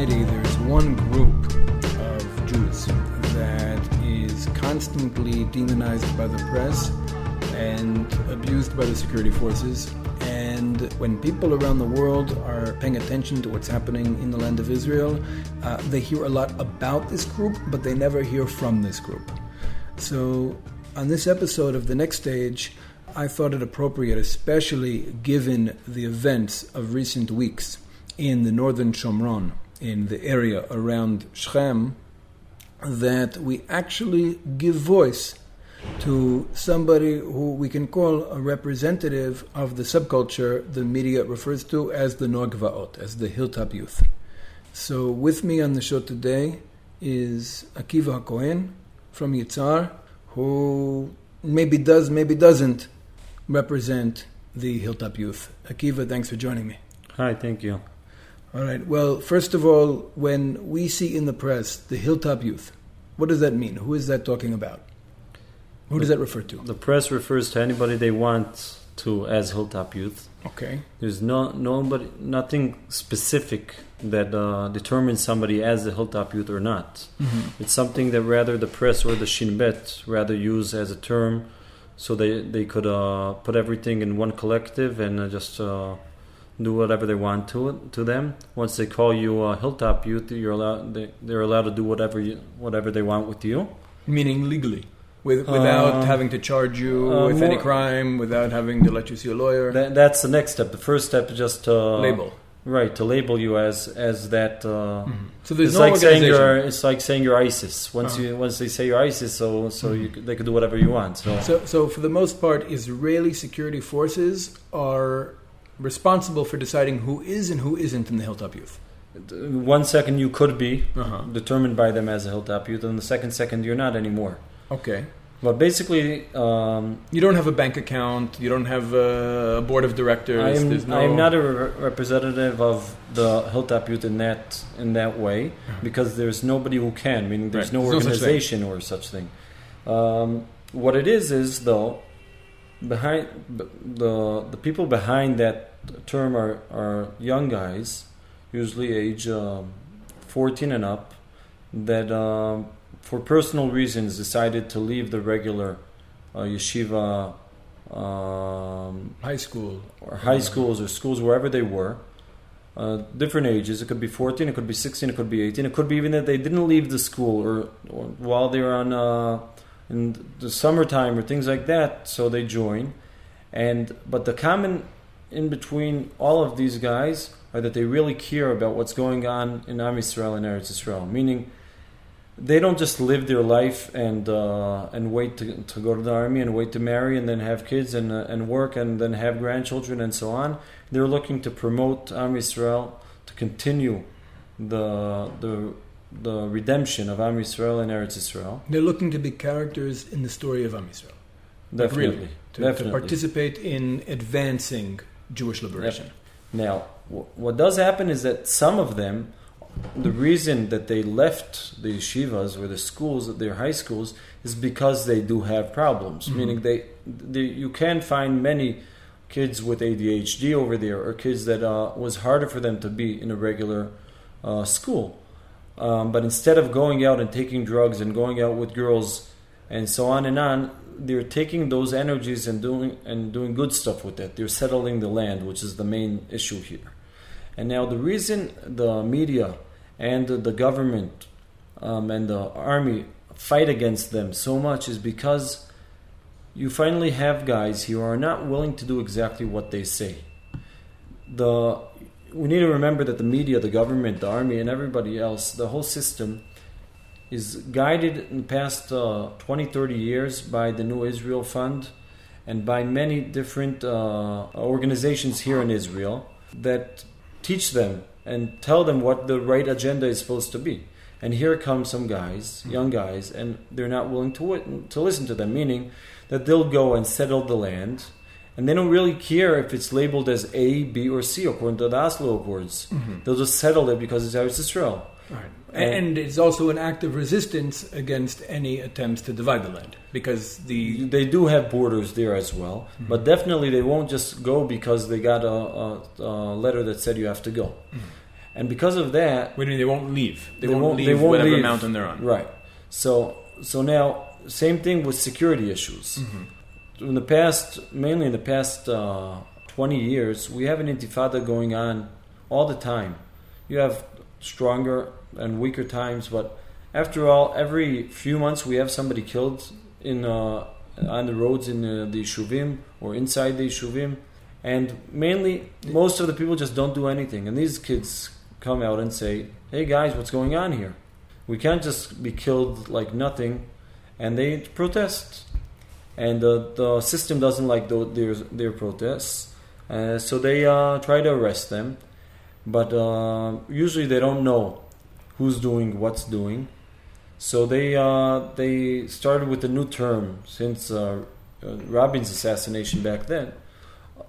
society, there's one group of Jews that is constantly demonized by the press and abused by the security forces. And when people around the world are paying attention to what's happening in the land of Israel, uh, they hear a lot about this group, but they never hear from this group. So, on this episode of The Next Stage, I thought it appropriate, especially given the events of recent weeks in the northern Shomron, in the area around Shechem, that we actually give voice to somebody who we can call a representative of the subculture the media refers to as the Noar Hagvaot, as the hilltop youth. So, with me on the show today is Akiva HaKohen from Yitzhar, who maybe does, maybe doesn't represent the hilltop youth. Akiva, thanks for joining me. Hi, thank you. All right. Well, first of all, when we see in the press the hilltop youth, what does that mean? Who is that talking about? Who does that refer to? The press refers to anybody they want to as hilltop youth. Okay. There's no nobody nothing specific that uh, determines somebody as a hilltop youth or not. Mm-hmm. It's something that rather the press or the Shin Bet rather use as a term, so they they could uh, put everything in one collective and uh, just uh, do whatever they want to to them. Once they call you a hilltop youth, you're allowed they, they're allowed to do whatever you, whatever they want with you. Meaning legally, with, without Uh, having to charge you uh, with any crime, without having to let you see a lawyer. That, that's the next step. The first step is just to Label. Right, to label you as as that. Uh, So there's it's no like saying you're. It's like saying you're ISIS. Once Uh-huh. you once they say you're ISIS, so so you, they could do whatever you want. So, So, so for the most part, Israeli security forces are responsible for deciding who is and who isn't in the hilltop youth. one second you could be Uh-huh. determined by them as a hilltop youth, and the second second you're not anymore. Okay. But basically, um, You don't have a bank account. You don't have a board of directors. I am, no. I am not a re- representative of the hilltop youth in that in that way because there's nobody who can. Meaning there's Uh-huh. Right. no There's no such organization or such thing. Um, what it is is though behind b- the the people behind that term are are young guys, usually age um, 14 and up, that um, for personal reasons decided to leave the regular uh, yeshiva. Um, high school. or high schools or schools wherever they were uh, different ages it could be 14 it could be 16 it could be 18 it could be even that they didn't leave the school or, or while they were on uh, in the summertime or things like that so they join and but the common in between all of these guys are that they really care about what's going on in Am Yisrael and Eretz Yisrael meaning they don't just live their life and uh, and wait to, to go to the army and wait to marry and then have kids and uh, and work and then have grandchildren and so on. They're looking to promote Am Yisrael to continue the the the redemption of Am Yisrael and Eretz Yisrael. They're looking to be characters in the story of Am Yisrael. Like Definitely, really, to, to participate in advancing Jewish liberation. Now, w- what does happen is that some of them, the reason that they left the yeshivas or the schools, their high schools, is because they do have problems. Mhm. Meaning, they, they, you can find many kids with ADHD over there, or kids that uh, was harder for them to be in a regular uh, school. Um, but instead of going out and taking drugs and going out with girls and so on and on, they're taking those energies and doing and doing good stuff with it. They're settling the land, which is the main issue here. And now the reason the media and the government um, and the army fight against them so much is because you finally have guys who are not willing to do exactly what they say. The we need to remember that the media, the government, the army, and everybody else, the whole system, is guided in the past uh, 20, 30 years by the New Israel Fund and by many different uh, organizations here in Israel that teach them and tell them what the right agenda is supposed to be. And here come some guys, young guys, and they're not willing to wi- to listen to them. Meaning that they'll go and settle the land, and they don't really care if it's labeled as A, B, or C according to the Oslo Accords. They'll just settle it because it's Eretz Israel. Right. And, it's also an act of resistance against any attempts to divide the land because the they do have borders there as well, mm-hmm. but definitely they won't just go because they got a, a, a letter that said you have to go. Mm-hmm. And because of that, Wait, they won't leave. They, they won't, won't, leave they won't whatever leave. mountain they're on. Right. So so now same thing with security issues. Mm-hmm. In the past, mainly in the past uh, 20 years, we have an intifada going on all the time. You have stronger and weaker times, but after all, every few months we have somebody killed in uh, on the roads in uh, the shuvim or inside the shuvim, and mainly most of the people just don't do anything. And these kids come out and say, "Hey guys, what's going on here? We can't just be killed like nothing," and they protest. And uh, the system doesn't like the, their their protests, uh, so they uh, try to arrest them. But uh, usually they don't know who's doing what's doing. So they uh, they started with a new term since uh, uh, Rabin's assassination back then.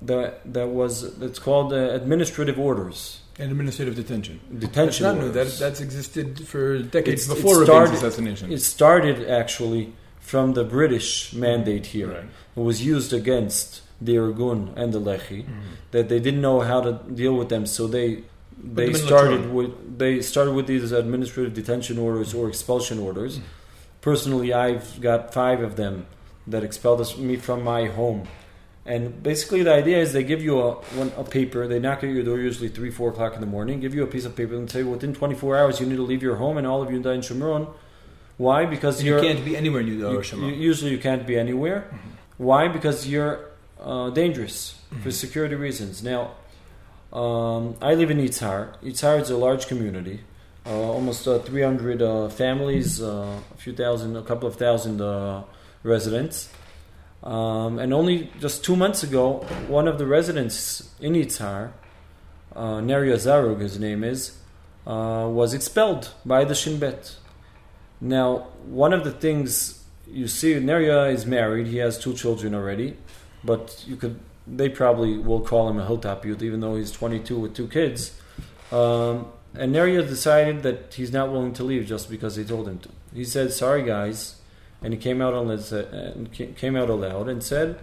That that was it's called uh, administrative orders. And administrative detention. Detention. That's not new. That, that's existed for decades it's, before it started, Rabin's assassination. It started actually from the British mandate here. Right. It was used against the Irgun and the Lehi, mm-hmm. that they didn't know how to deal with them, so they they started with they started with these administrative detention orders or expulsion orders. Mm. Personally, I've got five of them that expelled us, me from my home. And basically, the idea is they give you a one, a paper. They knock at your door usually three, four o'clock in the morning. Give you a piece of paper and say within 24 hours you need to leave your home, and all of you die in Shomron. Why? Because you can't be anywhere near the Shomron. Usually, you can't be anywhere. Mm-hmm. Why? Because you're uh, dangerous mm-hmm. for security reasons. Now, um, I live in Yitzhar. Yitzhar is a large community, uh, almost uh, 300 uh, families, uh, a few thousand, a couple of thousand uh, residents. Um, and only just two months ago, one of the residents in Yitzhar, uh, Neria Zarug, his name is, was expelled by the Shin Bet. Now, one of the things you see, Neria is married, he has two children already, but you could they probably will call him a hilltop youth, even though he's 22 with two kids. Um, and Neria decided that he's not willing to leave just because they told him to. He said, "Sorry, guys," and he came out on uh, came out aloud and said,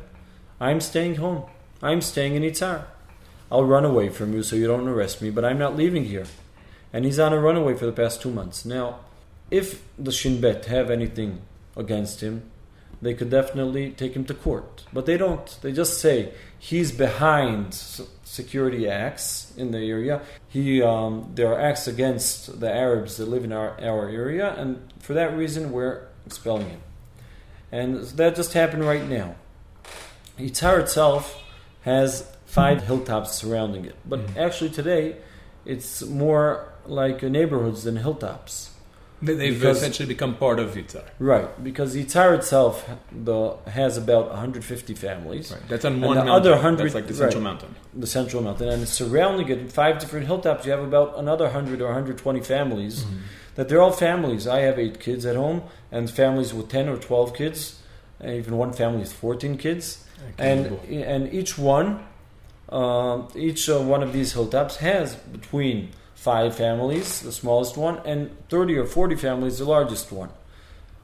"I'm staying home. I'm staying in Yitzhar. I'll run away from you so you don't arrest me, but I'm not leaving here." And he's on a runaway for the past two months. Now, if the Shin Bet have anything against him, they could definitely take him to court. But they don't. They just say he's behind security acts in the area. He um, there are acts against the Arabs that live in our, our area, and for that reason, we're expelling him. And that just happened right now. Yitzhar itself has five hilltops surrounding it, but mm-hmm. actually today it's more like neighborhoods than hilltops. They've because, essentially become part of Yitzhar. Right, because Yitzhar itself the, has about 150 families. Right. That's on one the mountain. Other 100, That's like the central right, mountain. The central mountain. And surrounding it, five different hilltops, you have about another 100 or 120 families. Mm-hmm. That they're all families. I have eight kids at home, and families with 10 or 12 kids, and even one family with 14 kids. And, and each one, uh, each uh, one of these hilltops has between five families, the smallest one, and 30 or 40 families, the largest one.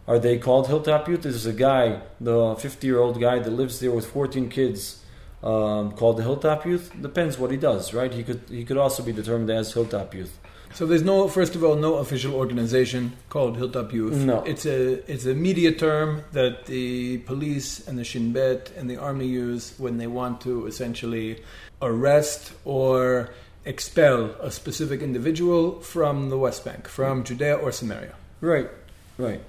Are they called Hilltop Youth? There's a guy, the 50 year old guy that lives there with 14 kids, um, called the Hilltop Youth. Depends what he does, right? He could he could also be determined as Hilltop Youth. So there's no, first of all, no official organization called Hilltop Youth. No, it's a it's a media term that the police and the Shin Bet and the army use when they want to essentially arrest or expel a specific individual from the West Bank, from Judea or Samaria. Right, right.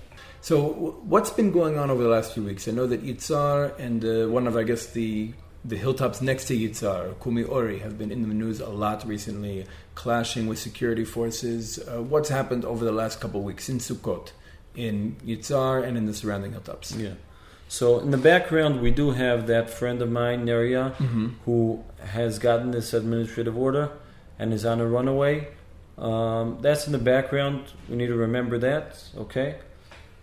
So, what's been going on over the last few weeks? I know that Yitzhar and uh, one of, I guess, the the hilltops next to Yitzhar, Kumi Ori, have been in the news a lot recently, clashing with security forces. Uh, what's happened over the last couple of weeks in Sukkot, in Yitzhar, and in the surrounding hilltops? Yeah. So in the background, we do have that friend of mine, Neria, mm-hmm. who has gotten this administrative order and is on a runaway. Um, that's in the background. We need to remember that, okay?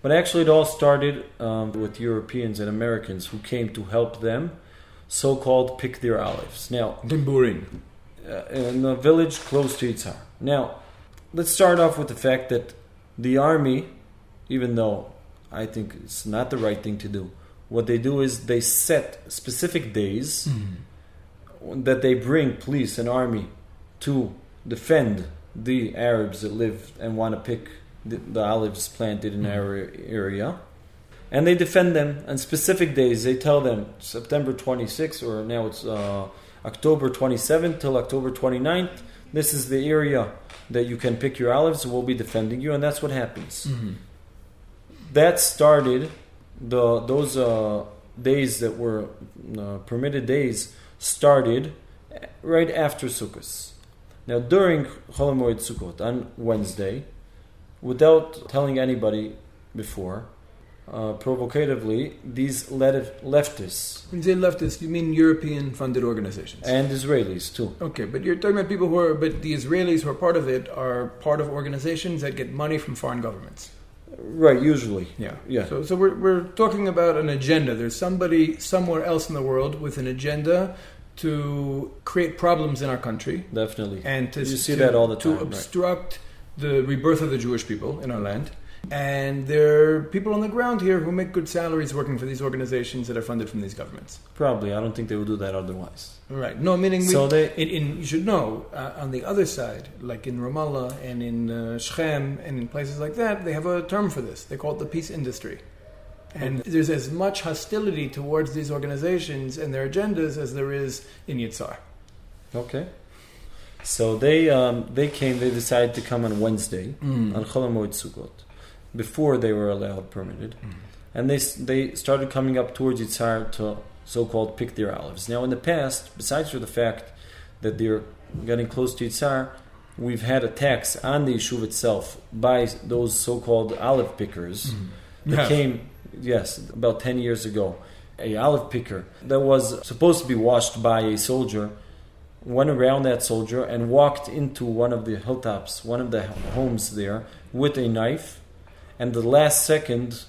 But actually, it all started um, with Europeans and Americans who came to help them, so called pick their olives. Now, Dimburin. Uh, in a village close to Yitzhar. Now, let's start off with the fact that the army, even though I think it's not the right thing to do, what they do is they set specific days that they bring police and army to defend the Arabs that live and want to pick the, the olives planted in our area. And they defend them on specific days. They tell them September 26th, or now it's uh, October 27th till October 29th. This is the area that you can pick your olives. We'll be defending you, and that's what happens. That started the those uh, days that were uh, permitted days started right after Sukkot. Now, during Chol Hamoed Sukkot on Wednesday, without telling anybody before, uh, provocatively, these lef- leftists When you say leftists, you mean European funded organizations. and Israelis too, Okay, but you're talking about people who are, but the Israelis who are part of it are part of organizations that get money from foreign governments. right? Usually, Yeah. Yeah. So, so we're, we're talking about an agenda. There's somebody somewhere else in the world with an agenda to create problems in our country definitely. and to, You see to- that all the to time, right. obstruct the rebirth of the Jewish people in our land. And there are people on the ground here who make good salaries working for these organizations that are funded from these governments. Probably, I don't think they would do that otherwise. Right. No, meaning we, So they- in, in, you should know uh, on the other side, like in Ramallah and in uh, Shechem and in places like that, they have a term for this. They call it the peace industry. And there's as much hostility towards these organizations and their agendas as there is in Yitzhar. Okay. So they um, they came. They decided to come on Wednesday Mm. on Chol Hamoed Sukkot before they were allowed permitted, and they they started coming up towards Yitzhar to so-called pick their olives. Now, in the past, besides for the fact that they're getting close to Yitzhar, we've had attacks on the yeshuv itself by those so-called olive pickers that Yeah. came, yes, about 10 years ago. A olive picker that was supposed to be washed by a soldier went around that soldier and walked into one of the hilltops, one of the homes there, with a knife. And the last second,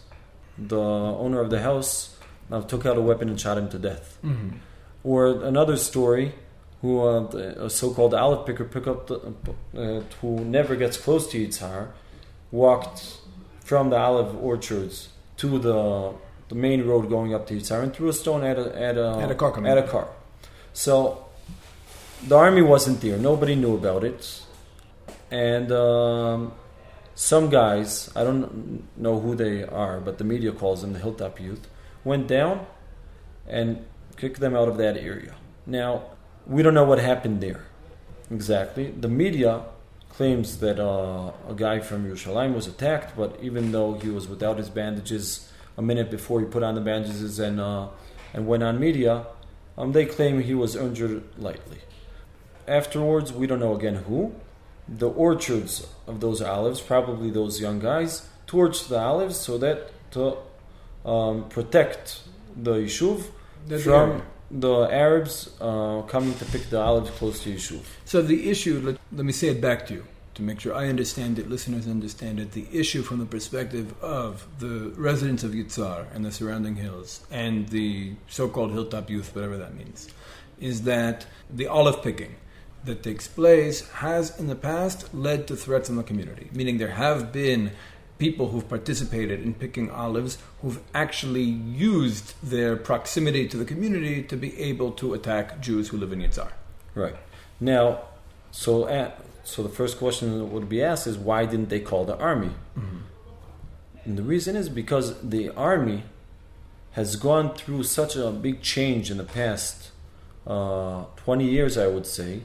the owner of the house uh, took out a weapon and shot him to death. Mhm. Or another story, who uh, a so-called olive picker, pick up the, uh, who never gets close to Yitzhar, walked from the olive orchards to the the main road going up to Yitzhar and threw a stone at a at a, At a car coming at a car. So the army wasn't there. Nobody knew about it, and um, some guys I don't know who they are, but the media calls them the Hilltop Youth went down and kicked them out of that area. Now we don't know what happened there exactly. The media claims that uh, a guy from Yerushalayim was attacked, but even though he was without his bandages a minute before he put on the bandages and uh, and went on media, um, they claim he was injured lightly. Afterwards, we don't know again who. The orchards of those olives, probably those young guys, torched the olives so that to um, protect the yeshuv The from. The Arabs uh, coming to pick the olives close to yeshuv. So the issue, let, let me say it back to you to make sure I understand it, listeners understand it. The issue from the perspective of the residents of Yitzhar and the surrounding hills and the so-called hilltop youth, whatever that means, is that the olive picking that takes place has in the past led to threats on the community. Meaning there have been people who've participated in picking olives who've actually used their proximity to the community to be able to attack Jews who live in Yitzhar. Right. Now, so at, so the first question that would be asked is why didn't they call the army? And the reason is because the army has gone through such a big change in the past uh, 20 years, I would say,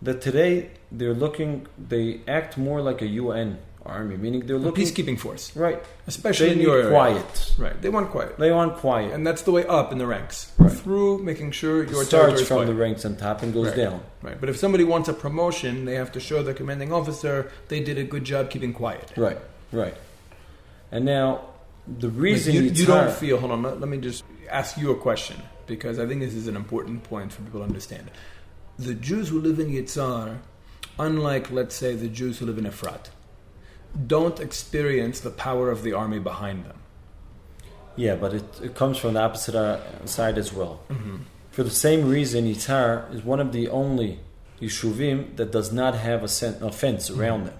that today they're looking, they act more like a UN army, meaning they're A looking. peacekeeping force, Right. especially They in your area. quiet. Right, they want quiet, They want quiet. and that's the way up in the ranks Right. through making sure your starts from quiet. the ranks on top and goes Right. down. Right, but if somebody wants a promotion, they have to show the commanding officer they did a good job keeping quiet. Right, right. And now, the Like, reason you, it's you don't feel. Hold on, let, let me just ask you a question because I think this is an important point for people to understand. The Jews who live in Yitzhar, unlike let's say the Jews who live in Efrat, don't experience the power of the army behind them. Yeah, but it, it comes from the opposite uh, side as well. For the same reason, Yitzhar is one of the only yeshuvim that does not have a, sen- a fence around them.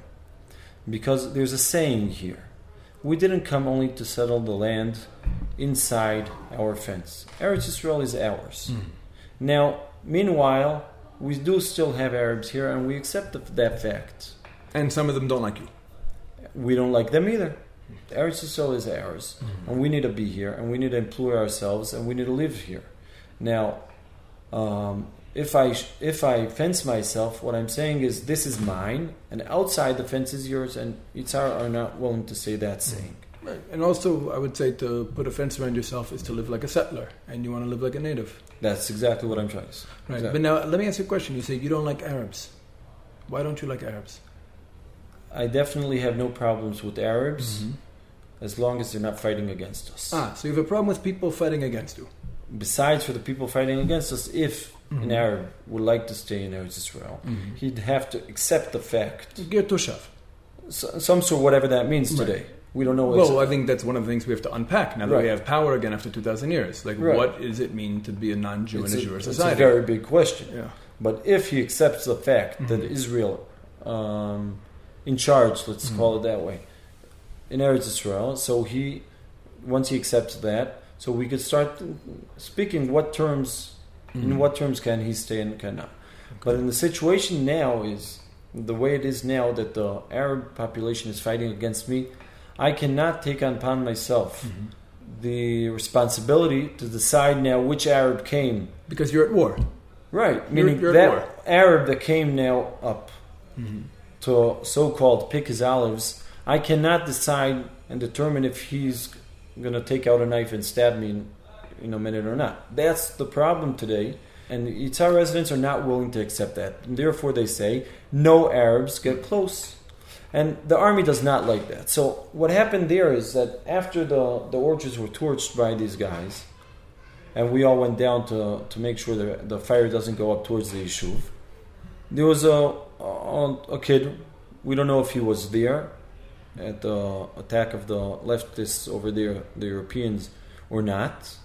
because there's a saying here. We didn't come only to settle the land inside our fence. Eretz Israel is ours. Mm. Now, meanwhile, we do still have Arabs here, and we accept the, that fact. And some of them don't like you. We don't like them either. Eretz Yisrael is ours, Mm-hmm. and we need to be here, and we need to employ ourselves, and we need to live here. Now, um, if I if I fence myself, what I'm saying is this is mine, and outside the fence is yours, and Yitzhar are not willing to say that saying. Right. And also, I would say to put a fence around yourself is to live like a settler, and you want to live like a native. That's exactly what I'm trying to say. Right. Exactly. But now, let me ask you a question. You say you don't like Arabs. Why don't you like Arabs? I definitely have no problems with Arabs as long as they're not fighting against us. Ah, so you have a problem with people fighting against you. Besides, for the people fighting against us, if an Mhm. Arab would like to stay in Israel, he'd have to accept the fact, Ger Toshav. s- some sort, whatever that means Right. today. We don't know. Well, I think that's one of the things we have to unpack now that we have power again after 2,000 years. Like, Right. what does it mean to be a non-Jew it's, in a Jewish it's a very big question. yeah. But if he accepts the fact that Mhm. Israel, um, in charge, let's Mhm. call it that way, in Eretz Israel, so he, once he accepts that, so we could start speaking what terms, in Mhm. what terms can he stay and cannot. But in the situation now is the way it is now that the Arab population is fighting against me. I cannot take upon myself Mhm. the responsibility to decide now which Arab came. Because you're at war. Right, You're- meaning you're at that. Arab that came now up Mm-hmm. To so-called pick his olives, I cannot decide and determine if he's going to take out a knife and stab me in, in a minute or not. That's the problem today, and the Yitzhar residents are not willing to accept that. And therefore, they say no Arabs get close, and the army does not like that. So what happened there is that after the the orchards were torched by these guys, and we all went down to to make sure that the fire doesn't go up towards the yishuv. There was a, a a kid. We don't know if he was there at the attack of the leftists over there, the Europeans, or not.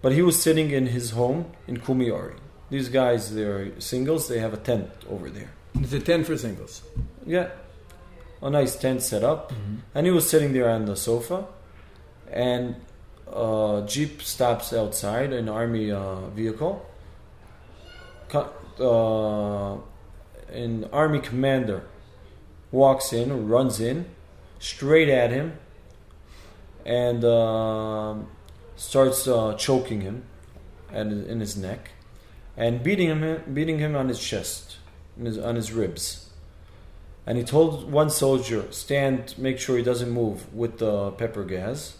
But he was sitting in his home in Kumiori. These guys, they're singles. They have a tent over there. It's a 10 for singles. Yeah, a nice tent set up, and he was sitting there on the sofa, and a jeep stops outside, an army uh, vehicle. Uh, an army commander walks in, runs in, straight at him, and um starts uh, choking him, at, in his neck, and beating him, beating him on his chest, his, on his ribs. And he told one soldier, "Stand, make sure he doesn't move with the pepper gas."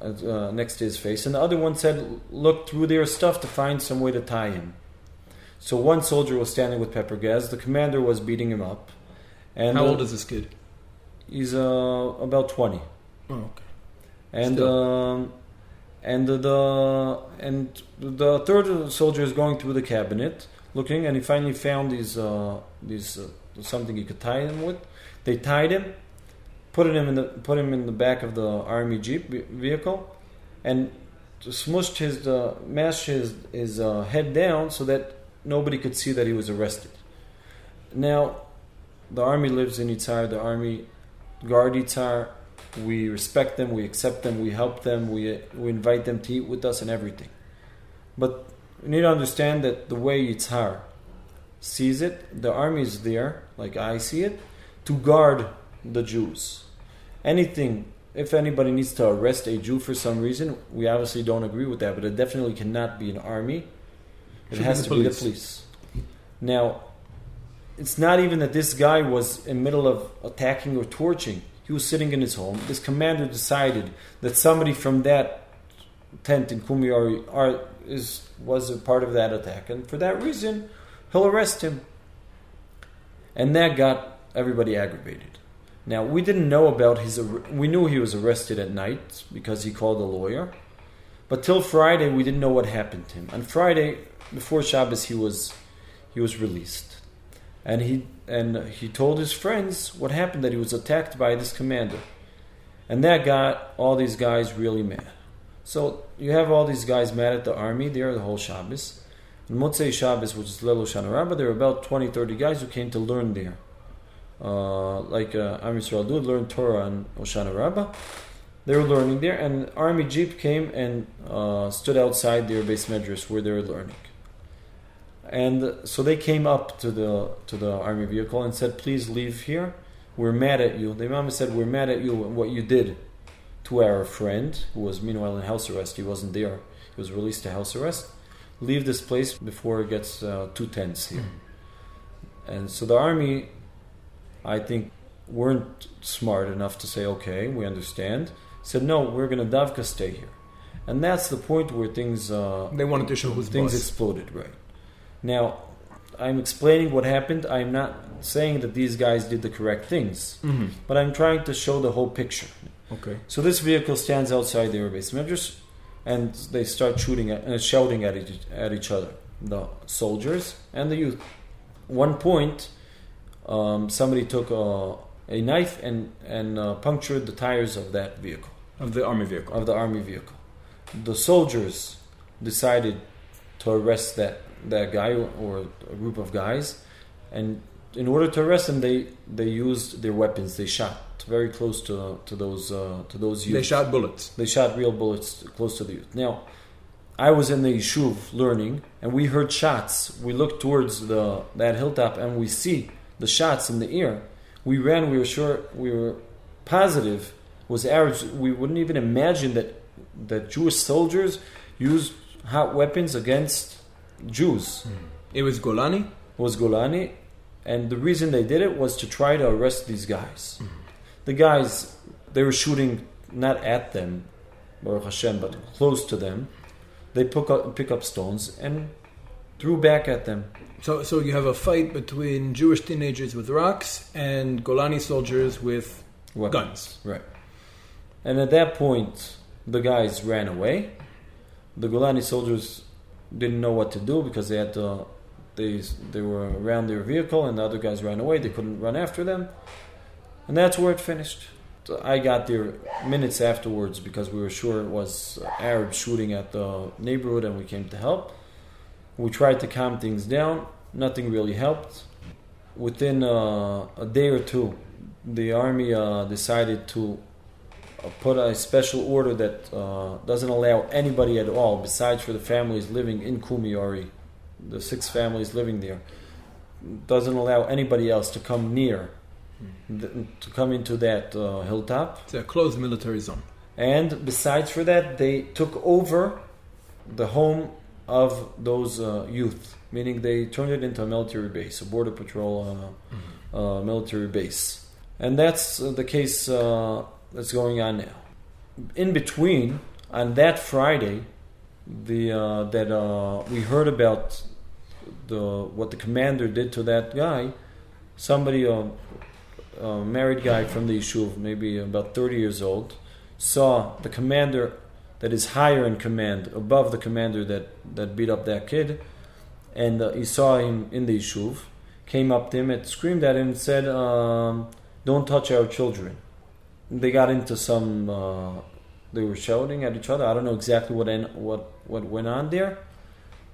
Uh, next to his face, and the other one said, "Look through their stuff to find some way to tie him." So one soldier was standing with pepper gas. The commander was beating him up. And How old is this kid? He's uh, about twenty. Oh, okay. And um, and the, the and the third soldier is going through the cabinet looking, and he finally found these uh, these uh, something he could tie him with. They tied him, put him in the put him in the back of the army jeep vehicle, and smushed his uh, mashed his his uh, head down so that nobody could see that he was arrested. Now, the army lives in Yitzhar. The army guard Yitzhar. We respect them. We accept them. We help them. We we invite them to eat with us and everything. But we need to understand that the way Yitzhar sees it, the army is there, like I see it, to guard the Jews. Anything, if anybody needs to arrest a Jew for some reason, we obviously don't agree with that, but it definitely cannot be an army. It has to be the police. Now, it's not even that this guy was in the middle of attacking or torching. He was sitting in his home. This commander decided that somebody from that tent in Kumiori are, is was a part of that attack, and for that reason, he'll arrest him. And that got everybody aggravated. Now we didn't know about his. We knew he was arrested at night because he called a lawyer, but till Friday we didn't know what happened to him. On Friday, before Shabbos, he was he was released, and he and he told his friends what happened that he was attacked by this commander, and that got all these guys really mad. So you have all these guys mad at the army there the whole Shabbos. And Motzei Shabbos, which is Leil Hoshana Rabbah, there were about 20, 30 guys who came to learn there. uh, like uh, Am Yisrael do, learn Torah and Hoshana Rabbah. They were learning there, and army jeep came and uh, stood outside their beis medrash where they were learning. And so they came up to the to the army vehicle and said, "Please leave here. We're mad at you." The Imam said, "We're mad at you and what you did to our friend who was meanwhile in house arrest. He wasn't there. He was released to house arrest. Leave this place before it gets uh, too tense here." And so the army, I think, weren't smart enough to say, "Okay, we understand." Said, "No, we're going to davka stay here." And that's the point where things uh, They wanted to show who's things boss. exploded right now i'm explaining what happened i'm not saying that these guys did the correct things Mhm. but i'm trying to show the whole picture Okay. so this vehicle stands outside the airbase medrash and they start shooting at, uh, shouting at each, at each other the soldiers and the youth one point um, somebody took a, a knife and, and uh, punctured the tires of that vehicle Of the army vehicle. of the army vehicle. The soldiers decided to arrest that that guy or a group of guys, and in order to arrest them, they they used their weapons. They shot very close to to those uh, to those youth. They shot bullets. They shot real bullets close to the youth. Now, I was in the yishuv learning, and we heard shots. We looked towards the that hilltop, and we see the shots in the air. We ran. We were sure. We were positive was Arabs. We wouldn't even imagine that that Jewish soldiers used hot weapons against Jews. It was Golani. It was Golani, and the reason they did it was to try to arrest these guys. Mm-hmm. The guys they were shooting not at them, Baruch Hashem, but close to them. They pick up, pick up stones and threw back at them. So, so you have a fight between Jewish teenagers with rocks and Golani soldiers with Weapons. guns. Right. And at that point, the guys ran away. The Golani soldiers didn't know what to do because they had to, they they were around their vehicle and the other guys ran away. They couldn't run after them, and that's where it finished. So I got there minutes afterwards because we were sure it was Arabs shooting at the neighborhood, and we came to help. We tried to calm things down. Nothing really helped. Within uh, a day or two, the army uh, decided to put a special order that uh, doesn't allow anybody at all, besides for the families living in Kumiori, the six families living there, doesn't allow anybody else to come near, th- to come into that uh, hilltop. It's a closed military zone. And besides for that, they took over the home of those uh, youth, meaning they turned it into a military base, a border patrol uh, uh, military base. And that's uh, the case uh, that's going on now. In between, on that Friday, the uh, that uh, we heard about the what the commander did to that guy. Somebody, a, a married guy from the yishuv, maybe about thirty years old, saw the commander that is higher in command, above the commander that, that beat up that kid, and uh, he saw him in the yishuv, came up to him and screamed at him and said, um, "Don't touch our children." They got into some. Uh, they were shouting at each other. I don't know exactly what en- what what went on there,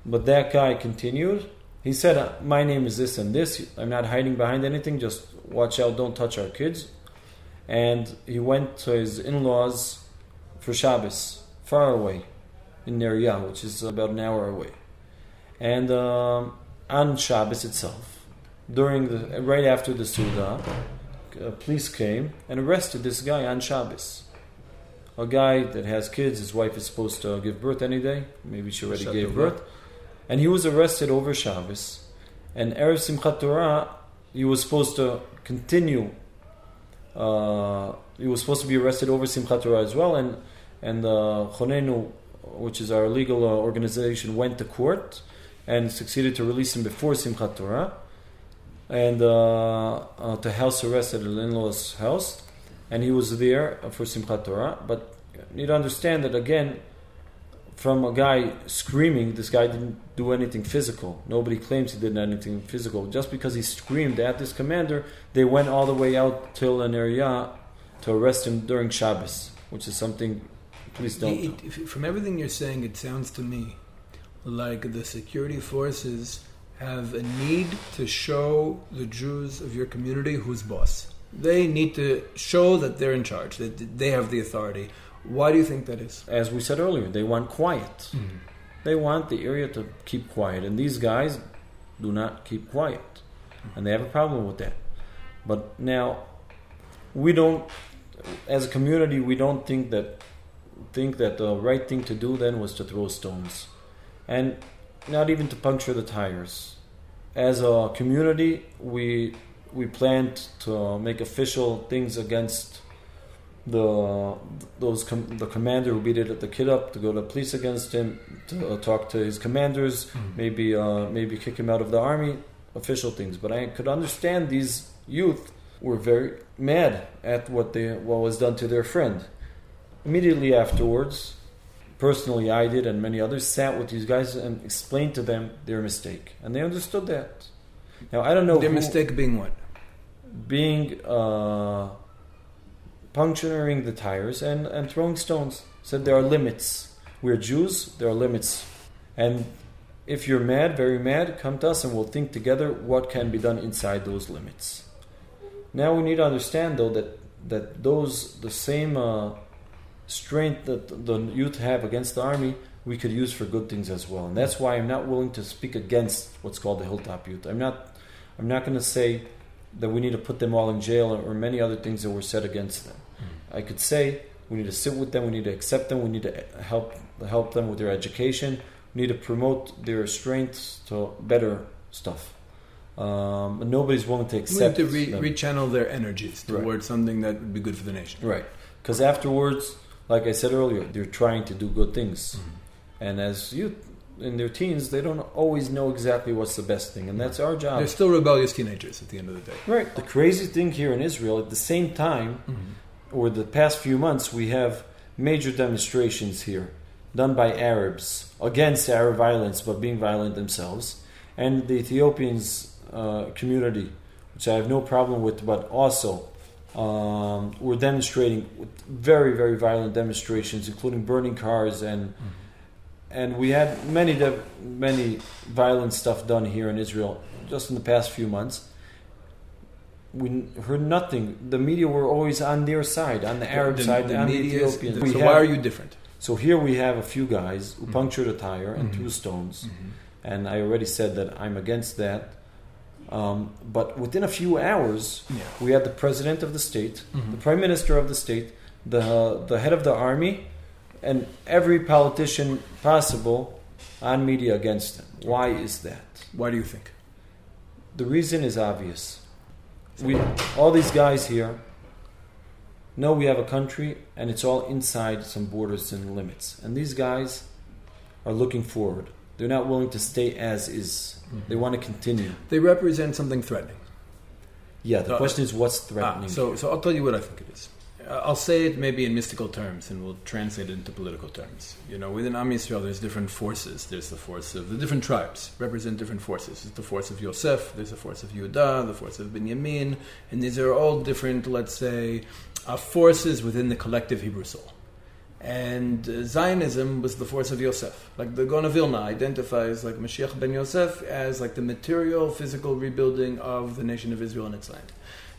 but that guy continued. He said, uh, "My name is this and this. I'm not hiding behind anything. Just watch out. Don't touch our kids." And he went to his in-laws for Shabbos, far away, in Neria, which is about an hour away. And um, on Shabbos itself, during the right after the Suda, uh, police came and arrested this guy on Shabbos. A guy that has kids, his wife is supposed to give birth any day. Maybe she already gave birth. And he was arrested over Shabbos. And Erev Simchat Torah, he was supposed to continue. Uh, he was supposed to be arrested over Simchat Torah as well. And and uh, Chonenu, which is our legal uh, organization, went to court and succeeded to release him before Simchat Torah and uh, uh, to house arrest at an in-law's house, and he was there for Simchat Torah. But you need to understand that again, from a guy screaming, this guy didn't do anything physical. Nobody claims he did anything physical. Just because he screamed at this commander, they went all the way out till Neria to arrest him during Shabbos, which is something. Please don't. It- it- from everything you're saying, it sounds to me like the security forces have a need to show the Jews of your community who's boss. They need to show that they're in charge, that they have the authority. Why do you think that is? As we said earlier, they want quiet. Mm-hmm. They want the area to keep quiet, and these guys do not keep quiet, and they have a problem with that. But now, we don't, as a community, we don't think that think that the right thing to do then was to throw stones, and not even to puncture the tires. As a community, we we planned to make official things against the those com- the commander who beat it, the kid up to go to police against him to uh, talk to his commanders Mhm. maybe uh, maybe kick him out of the army official things but I could understand these youth were very mad at what they what was done to their friend immediately afterwards personally I did and many others sat with these guys and explained to them their mistake and they understood that now I don't know Their who- mistake being what? being uh, puncturing the tires and, and throwing stones. Said there are limits. We're Jews, there are limits. And if you're mad, very mad, come to us and we'll think together what can be done inside those limits. Now we need to understand though that that those the same uh, strength that the youth have against the army we could use for good things as well. And that's why I'm not willing to speak against what's called the hilltop youth. I'm not I'm not going to say that we need to put them all in jail or many other things that were said against them. I could say we need to sit with them, we need to accept them, we need to help help them with their education, we need to promote their strengths to better stuff. Um, but nobody's willing to accept. We need to re- rechannel their energies Right. towards something that would be good for the nation. Right. Because afterwards, like I said earlier, they're trying to do good things. Mm-hmm. And as youth in their teens, they don't always know exactly what's the best thing. And that's our job. They're still rebellious teenagers at the end of the day. Right. The crazy thing here in Israel, at the same time, or the past few months, we have major demonstrations here done by Arabs against Arab violence, but being violent themselves, and the Ethiopians uh, community, which I have no problem with, but also um, were demonstrating with very, very violent demonstrations, including burning cars and. And we had many, de- many violent stuff done here in Israel just in the past few months we heard nothing. The media were always on their side, on the Arab the, side, the on media Ethiopian. so We why are you different? So here we have a few guys who Mhm. punctured a tire and Mhm. threw stones, and I already said that I'm against that. Um, but within a few hours, Yeah. we had the president of the state, Mhm. the prime minister of the state, the the head of the army, and every politician possible on media against him. Why is that? Why do you think? The reason is obvious. We all these guys here know we have a country and it's all inside some borders and limits. And these guys are looking forward. They're not willing to stay as is. They want to continue. They represent something threatening. Yeah, the Uh, question is what's Ah, threatening. so, so I'll tell you what I think it is. Uh, I'll say it maybe in mystical terms, and we'll translate it into political terms. You know, within Am Yisrael, there's different forces. There's the force of the different tribes represent different forces. There's the force of Yosef. There's the force of Yehuda. The force of Binyamin, and these are all different. Let's say uh, forces within the collective Hebrew soul. And uh, Zionism was the force of Yosef. Like the Gaon of Vilna identifies like Mashiach ben Yosef as like the material, physical rebuilding of the nation of Israel and its land.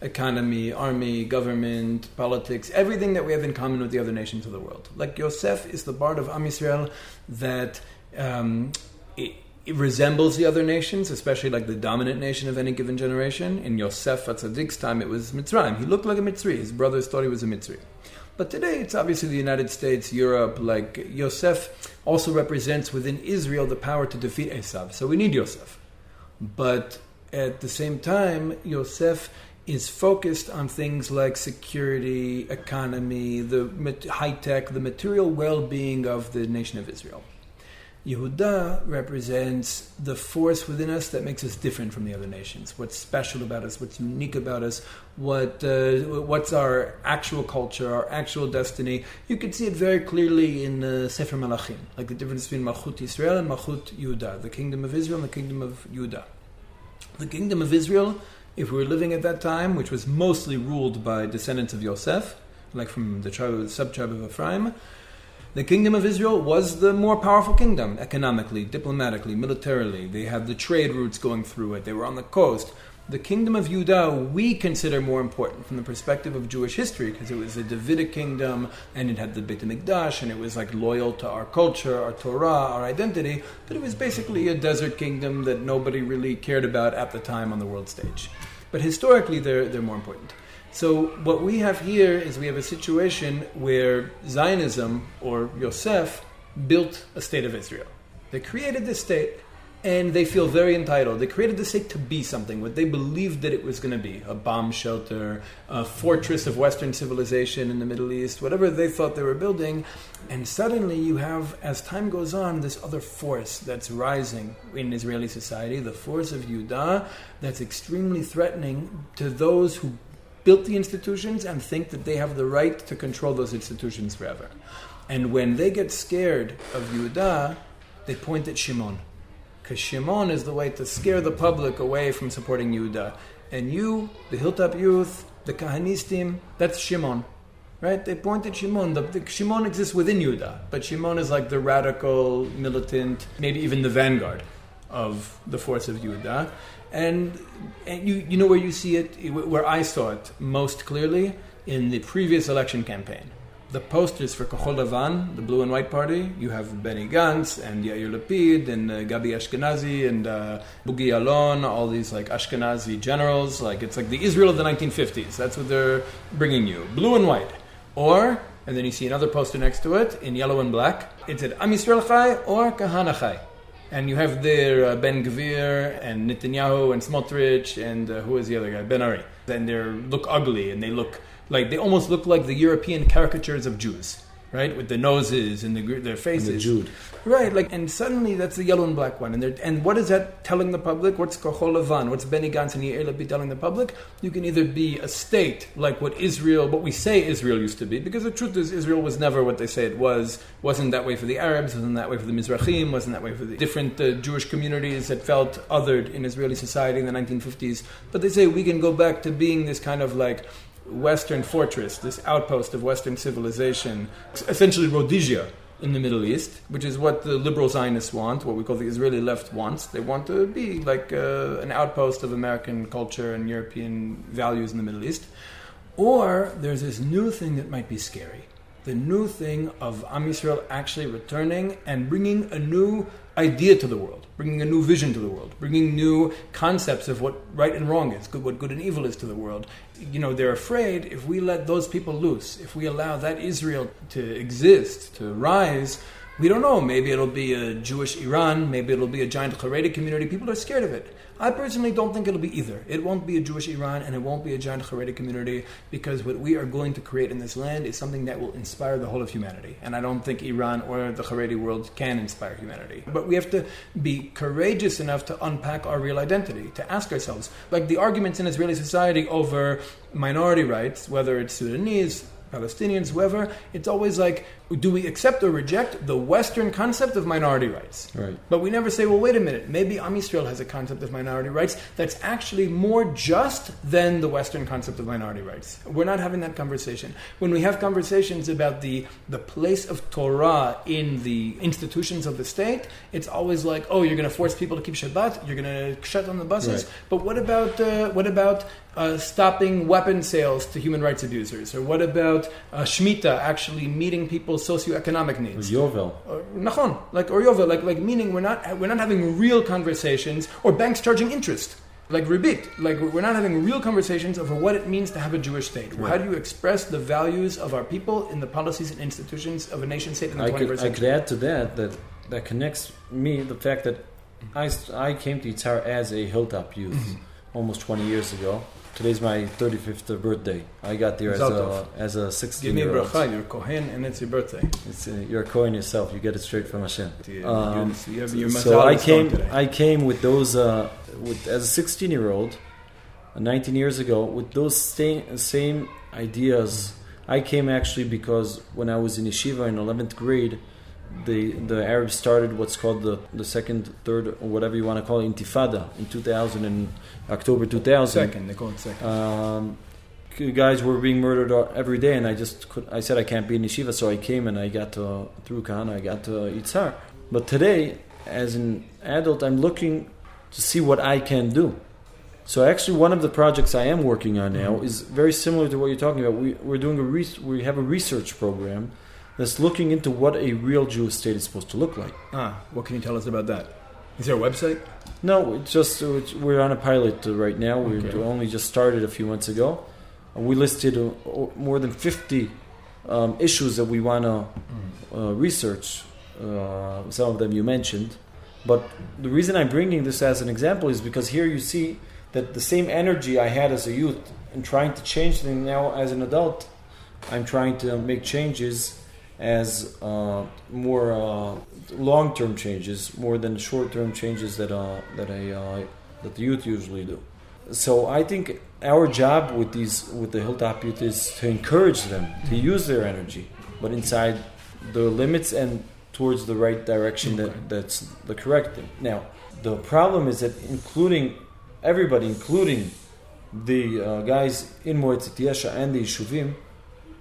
Economy, army, government, politics, everything that we have in common with the other nations of the world. Like Yosef is the part of Am Yisrael that um, it, it resembles the other nations, especially like the dominant nation of any given generation. In Yosef Hatzadik's time, it was Mitzrayim. He looked like a Mitzri. His brothers thought he was a Mitzri. But today, it's obviously the United States, Europe. Like Yosef also represents within Israel the power to defeat Esav. So we need Yosef. But at the same time, Yosef is focused on things like security, economy, the high tech, the material well being of the nation of Israel. Yehuda represents the force within us that makes us different from the other nations. What's special about us? What's unique about us? What uh, what's our actual culture? Our actual destiny? You can see it very clearly in uh, Sefer Malachim, like the difference between Malchut Israel and Malchut Yehuda, the kingdom of Israel and the kingdom of Yehuda. The kingdom of Israel, if we were living at that time, which was mostly ruled by descendants of Yosef, like from the tribe, the sub-tribe of Ephraim, The kingdom of Israel was the more powerful kingdom economically, diplomatically, militarily. They had the trade routes going through it. They were on the coast. The kingdom of Judah we consider more important from the perspective of Jewish history because it was a Davidic kingdom and it had the Beit HaMikdash and it was like loyal to our culture, our Torah, our identity. But it was basically a desert kingdom that nobody really cared about at the time on the world stage. But historically, they're, they're more important. So what we have here is we have a situation where Zionism or Yosef built a state of Israel. They created this state and they feel very entitled. They created the state to be something, what they believed that it was going to be a bomb shelter, a fortress of Western civilization in the Middle East, whatever they thought they were building. And suddenly you have, as time goes on, this other force that's rising in Israeli society, the force of Yudah, that's extremely threatening to those who built the institutions and think that they have the right to control those institutions forever. And when they get scared of Yudah, they point at Shimon because Shimon is the way to scare the public away from supporting Yehuda. And you, the Hilltop youth, the Kahanistim, that's Shimon. Right? They point at Shimon. The, the, Shimon exists within Yehuda, but Shimon is like the radical, militant, maybe even the vanguard of the force of Yehuda. And, and you, you know where you see it, where I saw it most clearly? In the previous election campaign the posters for Kahol Lavan, the blue and white party, you have Benny Gantz and Yair Lapid and uh, Gabi Ashkenazi and uh, Bogie Ya'alon, all these like Ashkenazi generals. Like it's like the Israel of the 1950s. That's what they're bringing you, blue and white. Or and then you see another poster next to it in yellow and black. It's at Am Yisrael Chai or Kahana Chai. And you have there uh, Ben Gvir and Netanyahu and Smotrich and uh, who is the other guy? Ben Ari. Then they look ugly and they look like they almost look like the European caricatures of Jews, right? With the noses and the, their faces. And the Jude. Right, like, and suddenly that's the yellow and black one. And, and what is that telling the public? What's Lavan? What's Benny Gantz and Yair Lapid telling the public? You can either be a state like what Israel, what we say Israel used to be, because the truth is Israel was never what they say it was. Wasn't that way for the Arabs, wasn't that way for the Mizrahim, wasn't that way for the different uh, Jewish communities that felt othered in Israeli society in the 1950s. But they say we can go back to being this kind of like Western fortress, this outpost of Western civilization, essentially Rhodesia in the Middle East, which is what the liberal Zionists want, what we call the Israeli left wants. They want to be like uh, an outpost of American culture and European values in the Middle East. Or there's this new thing that might be scary. The new thing of Am Yisrael actually returning and bringing a new idea to the world, bringing a new vision to the world, bringing new concepts of what right and wrong is, good, what good and evil is to the world. You know, they're afraid if we let those people loose, if we allow that Israel to exist, to rise, we don't know. Maybe it'll be a Jewish Iran, maybe it'll be a giant Haredi community. People are scared of it. I personally don't think it'll be either. It won't be a Jewish Iran and it won't be a giant Haredi community because what we are going to create in this land is something that will inspire the whole of humanity. And I don't think Iran or the Haredi world can inspire humanity. But we have to be courageous enough to unpack our real identity, to ask ourselves, like the arguments in Israeli society over minority rights, whether it's Sudanese, Palestinians, whoever, it's always like, do we accept or reject the Western concept of minority rights? Right. But we never say, well, wait a minute, maybe Am Yisrael has a concept of minority rights that's actually more just than the Western concept of minority rights. We're not having that conversation. When we have conversations about the, the place of Torah in the institutions of the state, it's always like, oh, you're going to force people to keep Shabbat, you're going to shut down the buses. Right. But what about, uh, what about uh, stopping weapon sales to human rights abusers? Or what about uh, Shemitah actually meeting people's socioeconomic needs? Or Yovel. Nachon, like or Yovel, like like meaning we're not we're not having real conversations or banks charging interest. Like Ribit, like we're not having real conversations over what it means to have a Jewish state. Right. How do you express the values of our people in the policies and institutions of a nation state in the I 21st could, century? I could add to that that that connects me the fact that I, I came to Yitzhar as a hilltop youth mm-hmm. almost 20 years ago Today's my 35th birthday. I got there as a, as a 16 Give me year old. bracha, you're Kohen, and it's your birthday. It's, uh, you're a Kohen yourself. You get it straight from Hashem. Um, you have, you so I came, I came with those, uh, with as a 16 year old, uh, 19 years ago, with those same, same ideas. I came actually because when I was in yeshiva in 11th grade, the the Arabs started what's called the, the second, third, or whatever you want to call it, Intifada in 2000 in October 2000. Second, they call it second. Um, guys were being murdered every day, and I just could, I said I can't be in yeshiva, so I came and I got to through Kahana, I got to Yitzhar But today, as an adult, I'm looking to see what I can do. So actually, one of the projects I am working on now Mm-hmm. is very similar to what you're talking about. We, we're doing a re- we have a research program that's looking into what a real Jewish state is supposed to look like. Ah, what can you tell us about that? Is there a website? No, it's just it's, we're on a pilot uh, right now. We Okay. only just started a few months ago. Uh, We listed uh, more than 50 um, issues that we want to uh, research. Uh, some of them you mentioned. But the reason I'm bringing this as an example is because here you see that the same energy I had as a youth in trying to change things now as an adult, I'm trying to make changes as uh, more uh, long-term changes, more than short-term changes that uh, that I uh, that the youth usually do. So I think our job with these with the hilltop youth is to encourage them to use their energy, but inside the limits and towards the right direction that, that's the correct thing. Now, the problem is that including everybody, including the uh, guys in Moetzet Yesha and the Yishuvim,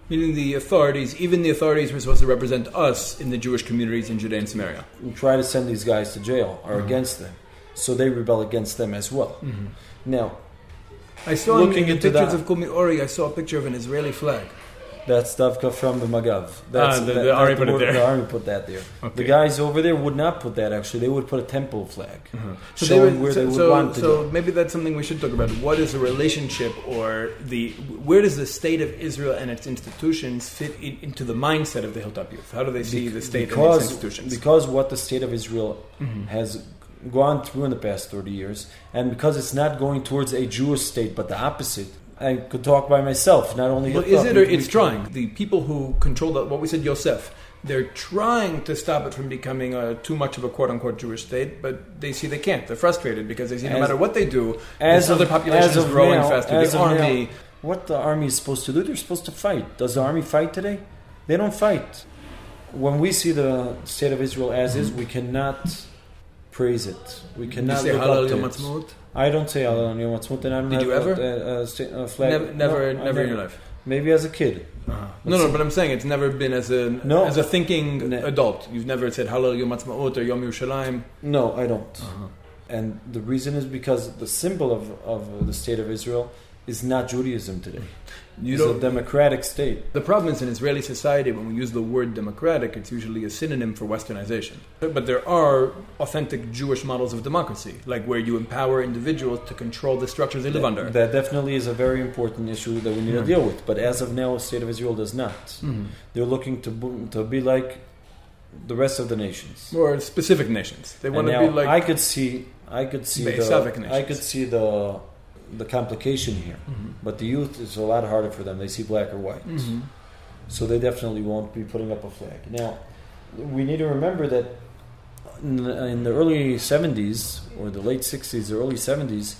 Meaning the authorities, even the authorities were supposed to represent us in the Jewish communities in Judea and Samaria. We try to send these guys to jail are mm-hmm. against them. So they rebel against them as well. Mm-hmm. Now, I saw Looking in the pictures that- of Kumi Ori, I saw a picture of an Israeli flag. That's Davka from the Magav. That's, Ah, the- the army put it there. The army put that there. Okay. The guys over there would not put that. Actually, they would put a temple flag, So, showing they would- where so, they would so, want to so go. maybe that's something we should talk about. What is the relationship, or the where does the state of Israel and its institutions fit in, into the mindset of the Hilltop Youth? How do they see the state and its institutions? Mm-hmm. because what the state of Israel has gone through in the past thirty years, and because it's not going towards a Jewish state, but the opposite. I could talk by myself, not only. Well, is it or it's trying? The people who control the, what we said, Yosef, they're trying to stop it from becoming a, too much of a quote unquote Jewish state, but they see they can't. They're frustrated because they see no As- matter what they do, As other of- population as is growing now- faster. as The of now, army. what the army is supposed to do, they're supposed to fight. Does the army fight today? They don't fight. When we see the state of Israel as is, we cannot praise it. We cannot say look up to it. I don't say Hallel and Yom Ha'atzmaut, and I don't Did you ever? A, a, a flag. Never, never, No, never in your life. Maybe as a kid. No, no, but I'm saying it's never been as a No. as a thinking Ne- adult. You've never said Hallel Yom Ha'atzmaut or Yom Yerushalayim. No, I don't. Uh-huh. And the reason is because the symbol of, of the state of Israel is not Judaism today. You it's a democratic state. The problem is in Israeli society, when we use the word democratic, it's usually a synonym for westernization. But there are authentic Jewish models of democracy, like where you empower individuals to control the structures they live that, under. That definitely is a very important issue that we need to Mhm. deal with. But as of now, the state of Israel does not. Mhm. They're looking to to be like the rest of the nations. Or specific nations. They want to be like. I could see, I could see the the, I could see the the complication here. Mhm. But the youth is a lot harder for them. They see black or white, Mhm. so they definitely won't be putting up a flag. Now, we need to remember that in the, in the early '70s or the late '60s, the early '70s,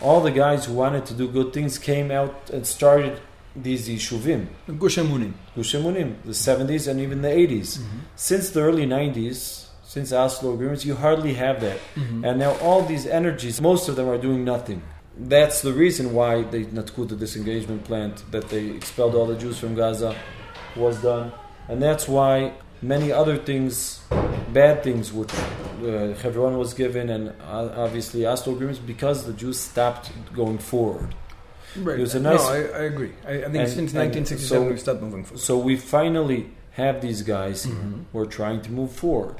all the guys who wanted to do good things came out and started these yishuvim, Gush Emunim. Gush Emunim, the '70s and even the '80s. Since the early '90s, since Oslo agreements, you hardly have that. Mhm. And now all these energies, most of them are doing nothing. That's the reason why they natku the disengagement plant, that they expelled all the Jews from Gaza, was done. And that's why many other things, bad things, which uh, Hebron was given, and uh, obviously Oslo agreements, because the Jews stopped going forward. Right. It was a no, I, I agree. I, I think And- since 1967 so- we've stopped moving forward. So we finally have these guys Mhm. who are trying to move forward.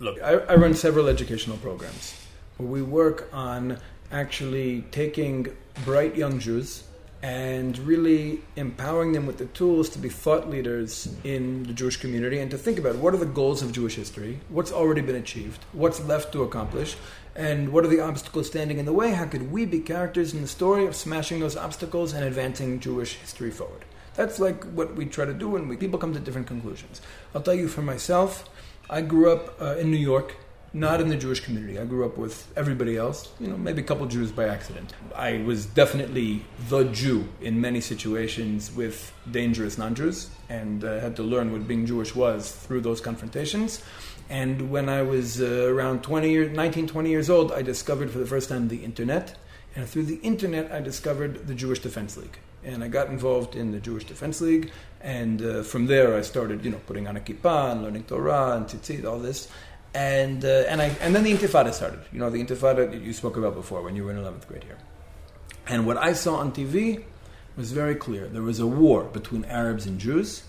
Look, I, I run several educational programs where we work on actually taking bright young Jews and really empowering them with the tools to be thought leaders in the Jewish community and to think about what are the goals of Jewish history, what's already been achieved, what's left to accomplish, and what are the obstacles standing in the way. How could we be characters in the story of smashing those obstacles and advancing Jewish history forward? That's like what we try to do, and we, people come to different conclusions. I'll tell you for myself, I grew up uh, in New York, not in the Jewish community. I grew up with everybody else, you know, maybe a couple Jews by accident. I was definitely the Jew in many situations with dangerous non Jews and uh, had to learn what being Jewish was through those confrontations. And when I was uh, around 20 years, 19, 20 years old, I discovered for the first time the internet And through the internet, I discovered the Jewish Defense League. And I got involved in the Jewish Defense League. And uh, from there, I started, you know, putting on a kippah and learning Torah and tzitzit, all this. And, uh, and, I, and then the Intifada started. You know, the Intifada you spoke about before when you were in 11th grade here. And what I saw on TV was very clear. There was a war between Arabs and Jews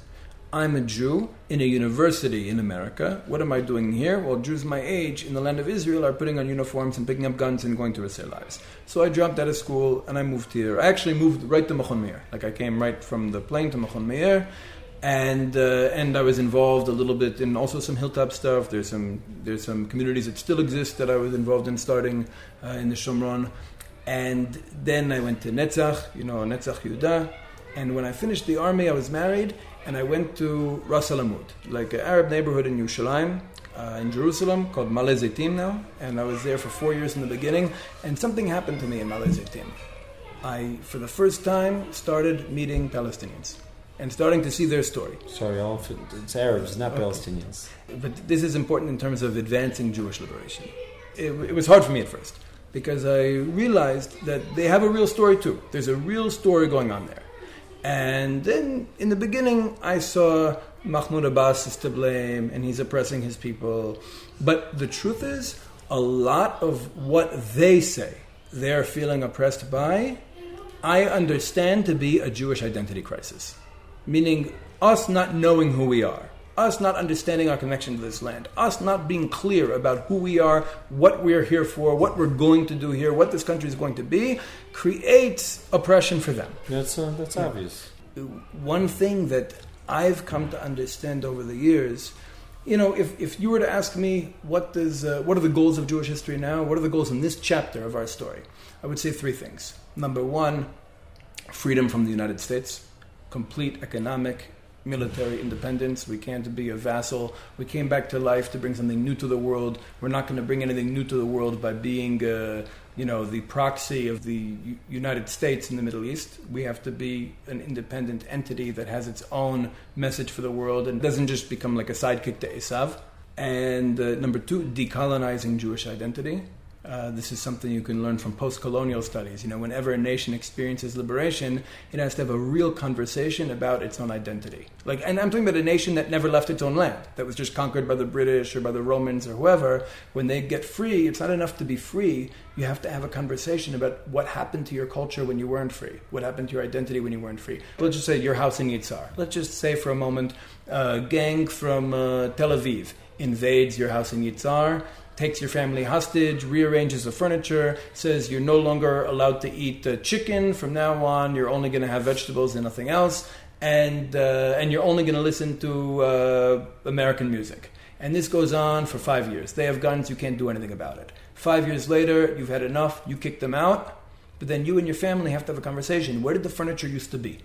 I'm a Jew in a university in America. What am I doing here? Well, Jews my age in the land of Israel are putting on uniforms and picking up guns and going to risk their lives. So I dropped out of school and I moved here. I actually moved right to Machon Meir. Like I came right from the plane to Machon Meir. And uh, and I was involved a little bit in also some hilltop stuff. There's some there's some communities that still exist that I was involved in starting uh, in the Shomron. And then I went to Netzach, you know, Netzach Yehuda. And when I finished the army, I was married, and I went to Ras Al Amud, like an Arab neighborhood in Yerushalayim, uh, in Jerusalem, called Zeitim now. And I was there for four years in the beginning, and something happened to me in Zeitim. I, for the first time, started meeting Palestinians and starting to see their story. Sorry, it's Arabs, not okay. Palestinians. But this is important in terms of advancing Jewish liberation. It, it was hard for me at first because I realized that they have a real story too. There's a real story going on there. And then in the beginning, I saw Mahmoud Abbas is to blame and he's oppressing his people. But the truth is, a lot of what they say they're feeling oppressed by, I understand to be a Jewish identity crisis. Meaning, us not knowing who we are us not understanding our connection to this land, us not being clear about who we are, what we're here for, what we're going to do here, what this country is going to be, creates oppression for them. That's, uh, that's yeah. obvious. One thing that I've come to understand over the years, you know, if, if you were to ask me what, does, uh, what are the goals of Jewish history now, what are the goals in this chapter of our story, I would say three things. Number one, freedom from the United States, complete economic military independence. We can't be a vassal. We came back to life to bring something new to the world. We're not going to bring anything new to the world by being, uh, you know, the proxy of the U- United States in the Middle East. We have to be an independent entity that has its own message for the world and doesn't just become like a sidekick to Esav. And uh, number two, decolonizing Jewish identity. Uh, this is something you can learn from post-colonial studies. You know, whenever a nation experiences liberation, it has to have a real conversation about its own identity. Like, and I'm talking about a nation that never left its own land, that was just conquered by the British or by the Romans or whoever. When they get free, it's not enough to be free. You have to have a conversation about what happened to your culture when you weren't free, what happened to your identity when you weren't free. Let's just say your house in Yitzhar. Let's just say for a moment, a gang from uh, Tel Aviv invades your house in Yitzhar takes your family hostage, rearranges the furniture, says you're no longer allowed to eat uh, chicken from now on, you're only going to have vegetables and nothing else, and, uh, and you're only going to listen to uh, American music. And this goes on for five years. They have guns, you can't do anything about it. Five years later, you've had enough, you kick them out, but then you and your family have to have a conversation. Where did the furniture used to be?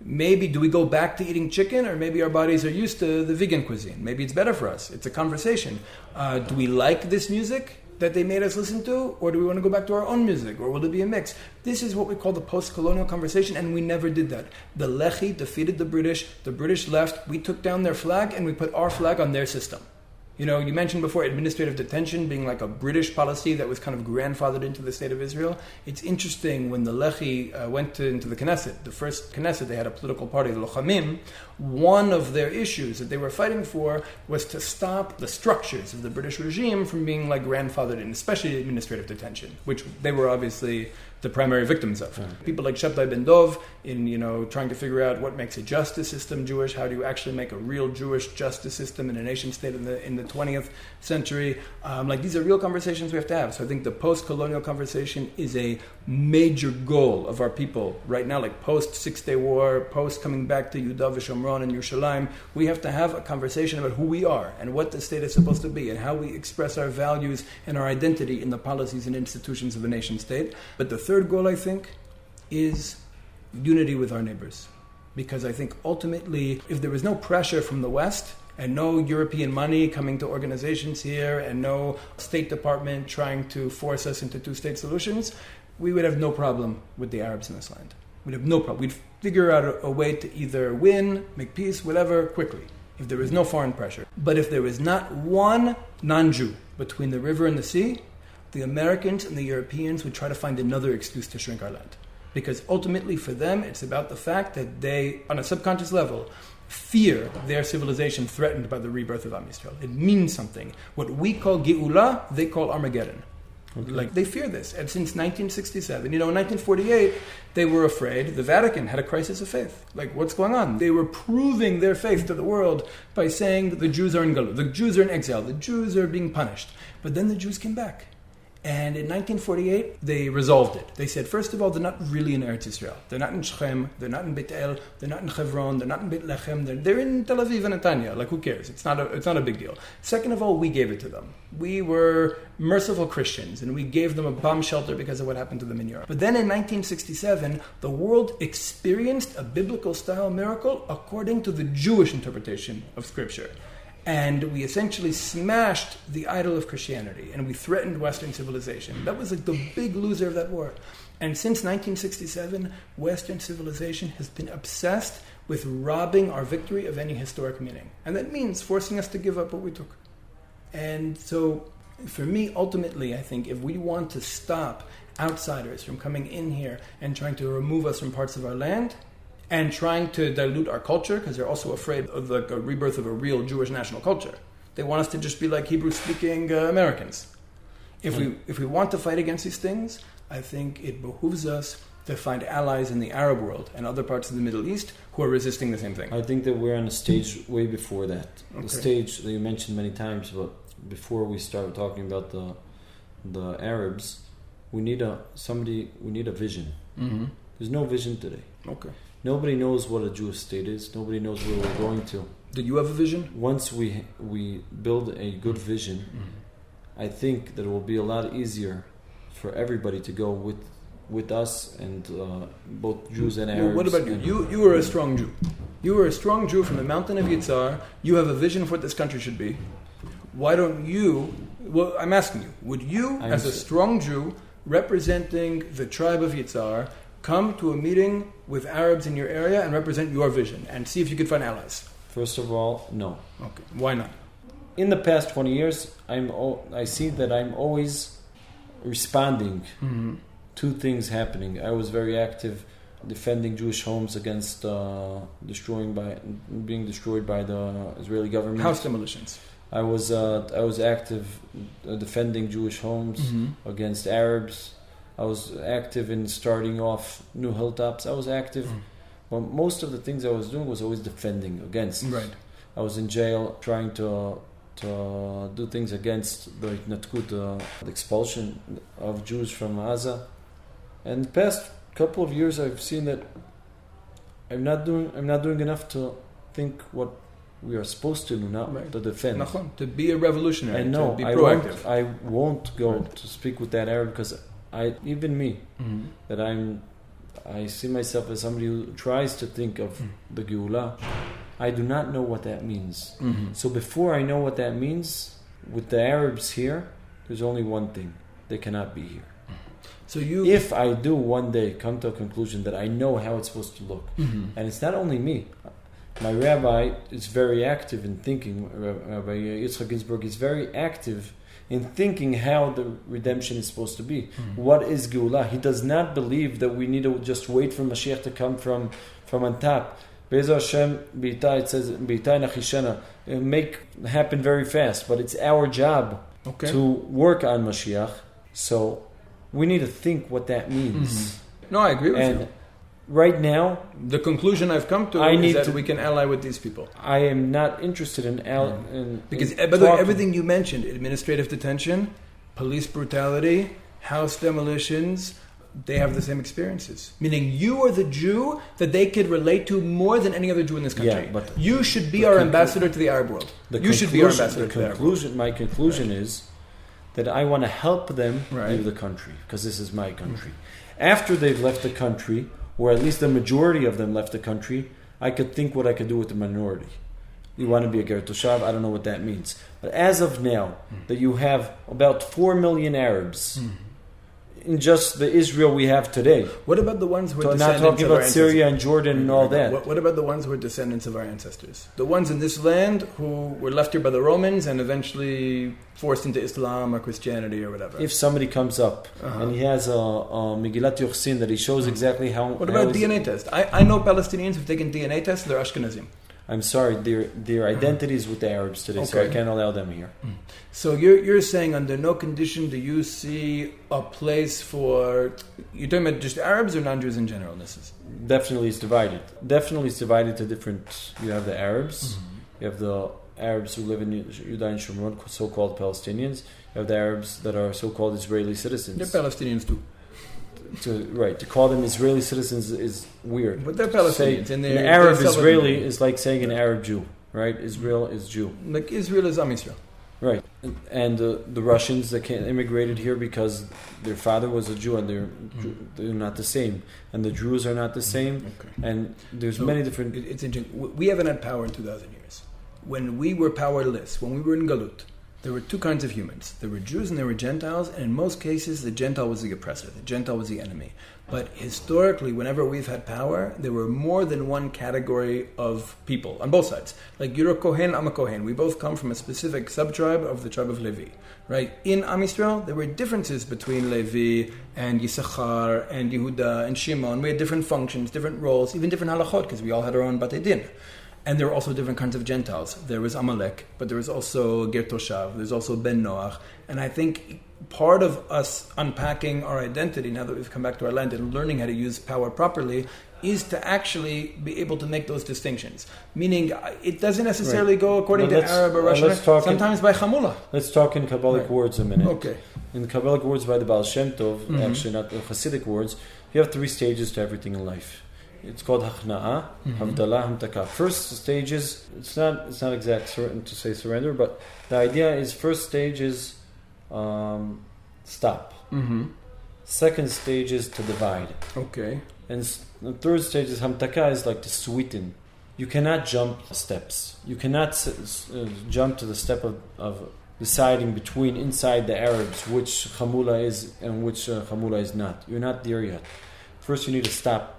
Maybe do we go back to eating chicken or maybe our bodies are used to the vegan cuisine? Maybe it's better for us. It's a conversation. Uh, do we like this music that they made us listen to or do we want to go back to our own music or will it be a mix? This is what we call the post-colonial conversation and we never did that. The lehi defeated the british the british left we took down their flag and we put our flag on their system you know, you mentioned before administrative detention being like a British policy that was kind of grandfathered into the state of Israel. It's interesting when the Lehi uh, went to, into the Knesset, the first Knesset, they had a political party, the Lochamim. One of their issues that they were fighting for was to stop the structures of the British regime from being like grandfathered in, especially administrative detention, which they were obviously the primary victims of. People like Shabtai Ben Dov in you know trying to figure out what makes a justice system Jewish. How do you actually make a real Jewish justice system in a nation state in the in the 20th century? Um, like these are real conversations we have to have. So I think the post-colonial conversation is a major goal of our people right now. Like post Six Day War, post coming back to Yudav Shomron and Yerushalayim, we have to have a conversation about who we are and what the state is supposed to be and how we express our values and our identity in the policies and institutions of a nation state. But the third third goal, I think, is unity with our neighbors. Because I think ultimately, if there was no pressure from the West, and no European money coming to organizations here, and no State Department trying to force us into two state solutions, we would have no problem with the Arabs in this land. We'd have no problem. We'd figure out a, a way to either win, make peace, whatever, quickly, if there was no foreign pressure. But if there was not one non Jew between the river and the sea, the Americans and the Europeans would try to find another excuse to shrink our land. Because ultimately, for them, it's about the fact that they, on a subconscious level, fear their civilization threatened by the rebirth of Am Yisrael. It means something. What we call Geula, they call Armageddon. Okay. Like they fear this, and since 1967, you know, in 1948, they were afraid. The Vatican had a crisis of faith. Like, what's going on? They were proving their faith to the world by saying that the Jews are in Galut, the Jews are in exile, the Jews are being punished. But then the Jews came back, and in 1948, they resolved it. They said, first of all, they're not really in Eretz Israel. They're not in Shechem, they're not in Beit they're not in Hebron, they're not in Beit Lechem, they're, they're in Tel Aviv and Netanya. Like, who cares? It's not, a, it's not a big deal. Second of all, we gave it to them. We were merciful Christians, and we gave them a bomb shelter because of what happened to them in Europe. But then in 1967, the world experienced a biblical style miracle according to the Jewish interpretation of Scripture and we essentially smashed the idol of Christianity and we threatened Western civilization. That was like the big loser of that war. And since 1967, Western civilization has been obsessed with robbing our victory of any historic meaning. And that means forcing us to give up what we took. And so, for me, ultimately, I think if we want to stop outsiders from coming in here and trying to remove us from parts of our land, and trying to dilute our culture because they're also afraid of the rebirth of a real Jewish national culture. They want us to just be like Hebrew speaking uh, Americans. If we, if we want to fight against these things, I think it behooves us to find allies in the Arab world and other parts of the Middle East who are resisting the same thing. I think that we're on a stage way before that. Okay. The stage that you mentioned many times, but before we start talking about the the Arabs, we need a somebody. We need a vision. Mm-hmm. There's no vision today. Okay. Nobody knows what a Jewish state is. Nobody knows where we're going to. Did you have a vision? Once we we build a good vision, mm-hmm. I think that it will be a lot easier for everybody to go with with us and uh, both Jews and Arabs. Well, what about you? You you were a strong Jew. You were a strong Jew from the mountain of Yitzhar. You have a vision of what this country should be. Why don't you? Well, I'm asking you. Would you, I'm as a strong Jew representing the tribe of Yitzhar, come to a meeting with Arabs in your area and represent your vision and see if you could find allies? First of all, no. Okay. Why not? In the past 20 years, I'm I see that I'm always responding mm-hmm. to things happening. I was very active defending Jewish homes against uh, destroying by being destroyed by the Israeli government. House demolitions. I was uh, I was active defending Jewish homes mm-hmm. against Arabs I was active in starting off new hilltops. I was active, mm. but most of the things I was doing was always defending against. Right. I was in jail trying to to do things against the Natkut, uh, the expulsion of Jews from Gaza. And the past couple of years, I've seen that I'm not doing I'm not doing enough to think what we are supposed to do, now right. to defend. To be a revolutionary. And no, I won't. I won't go right. to speak with that Arab because I even me mm-hmm. that I'm I see myself as somebody who tries to think of mm. the Geula. I do not know what that means. Mm-hmm. So before I know what that means, with the Arabs here, there's only one thing: they cannot be here. So you, if I do one day come to a conclusion that I know how it's supposed to look, mm-hmm. and it's not only me. My rabbi is very active in thinking. Rabbi Yitzchak Ginsburgh is very active in thinking how the redemption is supposed to be. Mm-hmm. What is Geula? He does not believe that we need to just wait for Mashiach to come from, from on top. Be'ezah Hashem, it says, nachishena. Make happen very fast, but it's our job okay. to work on Mashiach. So we need to think what that means. Mm-hmm. No, I agree with and you right now, the conclusion I've come to I is that to, we can ally with these people. I am not interested in, al- mm. in because in by the way, everything you mentioned: administrative detention, police brutality, house demolitions. They have the same experiences. Meaning, you are the Jew that they could relate to more than any other Jew in this country. Yeah, but you should be our conclu- ambassador to the Arab world. you should be our ambassador to the Arab world. My conclusion right. is that I want to help them right. leave the country because this is my country. Mm-hmm. After they've left the country, or at least the majority of them left the country, I could think what I could do with the minority. You want to be a Ger Toshav, I don't know what that means. But as of now, mm. that you have about 4 million Arabs mm. In just the Israel we have today. What about the ones who are So not talking about? Syria and Jordan and all that. What, what about the ones who are descendants of our ancestors? The ones in this land who were left here by the Romans and eventually forced into Islam or Christianity or whatever. If somebody comes up Uh-huh. and he has a, a Megillat Yochsin that he shows exactly how. what about is- DNA test? I, I know Palestinians who've taken DNA tests. They're Ashkenazim. I'm sorry, their their identity is with the Arabs today, so I can't allow them here. So you're you're saying under no condition do you see a place for you're talking about just Arabs or non-Jews in general? This is Definitely, it's divided. Definitely, it's divided to different. You have the Arabs. Mm-hmm. You have the Arabs who live in Judah and Shomron, so-called Palestinians. You have the Arabs that are so-called Israeli citizens. they're Palestinians too, to, right to call them Israeli citizens is weird. but they're Say Palestinians and an they're Arab they're Israeli is like saying an Arab Jew, right? Israel is Jew, like Israel is Am Israel. right? And, and uh, the Russians that came, immigrated here because their father was a Jew, and they're they're not the same, and the Druze are not the same, Okay. and there's So, many different. It's interesting. We haven't had power in 2,000 years. When we were powerless, when we were in Galut, there were two kinds of humans. There were Jews and there were Gentiles, and in most cases, the Gentile was the oppressor, the Gentile was the enemy. But historically, whenever we've had power, there were more than one category of people on both sides. Like you're a Kohen, I'm a Kohen. We both come from a specific sub tribe of the tribe of Levi, right? In Am Yisrael, there were differences between Levi and Yisachar and Yehuda and Shimon. We had different functions, different roles, even different halachot, because we all had our own Batei Din. And there were also different kinds of Gentiles. There was Amalek, but there was also Ger Toshav. There's also Ben Noach. And I think part of us unpacking our identity now that we've come back to our land and learning how to use power properly is to actually be able to make those distinctions. Meaning, uh, it doesn't necessarily Right. go according to Arab or well, Russian. let's talk in- sometimes by Chamula. Let's talk in Kabbalic Right. words a minute. Okay. In Kabbalic words by the Baal Shem Tov, Mhm. actually not the Hasidic words, you have three stages to everything in life. It's called Hachna'a, Mhm. Havdalah, Hamtaka. First stage is, it's not, it's not exact certain to say surrender, but the idea is first stage is um, stop. Mm-hmm. Second stage is to divide. Okay. And the third stage is Hamtaka is like to sweeten. You cannot jump steps. You cannot s- s- uh, jump to the step of, of deciding between inside the Arabs which Hamula is and which uh, Hamula is not. You're not there yet. First, you need to stop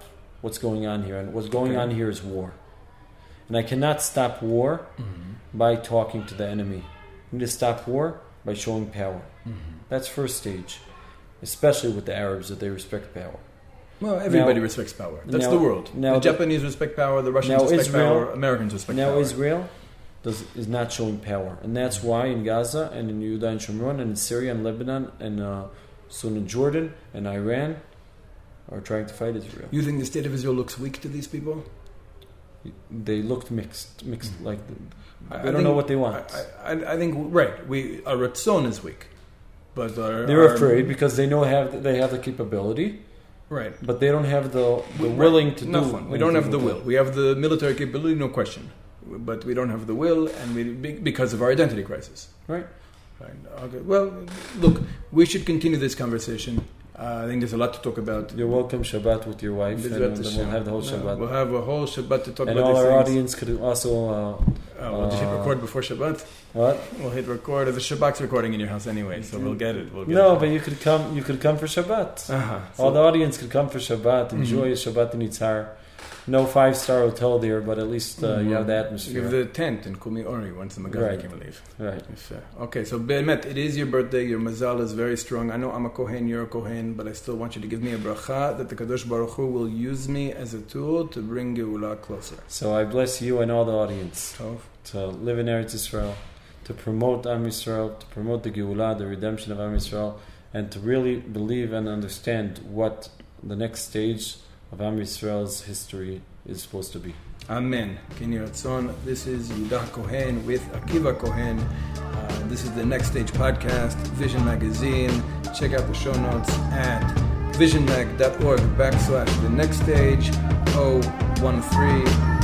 what's going on here. And what's going Okay. on here is war. And I cannot stop war Mm-hmm. by talking to the enemy. You need to stop war by showing power. Mm-hmm. That's first stage, especially with the Arabs that they respect power. Well, everybody Now- respects power. That's now- the world. now the the- Japanese respect power. The Russians respect Israel- power. Americans respect now power. Now Israel does, is not showing power, and that's why in Gaza and in Judah and Shomron and in Syria and Lebanon and uh, soon in Jordan and Iran are trying to fight Israel. You think the state of Israel looks weak to these people? They looked mixed, mixed like Mm-hmm. I- they I don't think- know what they want. I, I, I think right. We our ratzon is weak, but our, They're our- afraid because they know have they have the capability, Right. but they don't have the, the Right. willing to no do. fun. We don't have the will. We have the military capability, no question, but we don't have the will, and we because of our identity crisis. Right. Right. Okay. Well, look, we should continue this conversation. Uh, I think there's a lot to talk about. You're welcome Shabbat with your wife, and then we'll have the whole Shabbat. We'll have a whole Shabbat to talk and about all our things. audience could also uh, Uh, we'll just hit record before Shabbat. what? We'll hit record. The Shabbat's recording in your house anyway, so we'll get it. We'll get No, it. but you could come. You could come for Shabbat. Uh-huh. All the audience could come for Shabbat. Enjoy a Shabbat in Yitzhar. No five star hotel there, but at least uh, you have the atmosphere. you have the tent in Kumi Ori once the Magazi Right. came leave. right. If, uh, okay, so Be'emet, it is your birthday. Your mazal is very strong. I know I'm a Kohen, you're a Kohen, but I still want you to give me a bracha that the Kadosh Baruch Hu will use me as a tool to bring Geulah closer. So I bless you and all the audience Tov. to live in Eretz Israel, to promote Am Yisrael, to promote the Geulah, the redemption of Am Yisrael, and to really believe and understand what the next stage of Am Yisrael's history is supposed to be. Amen. This is Yudah Kohen with Akiva Kohen. Uh, this is the Next Stage podcast, Vision Magazine. Check out the show notes at visionmag.org backslash the next stage 013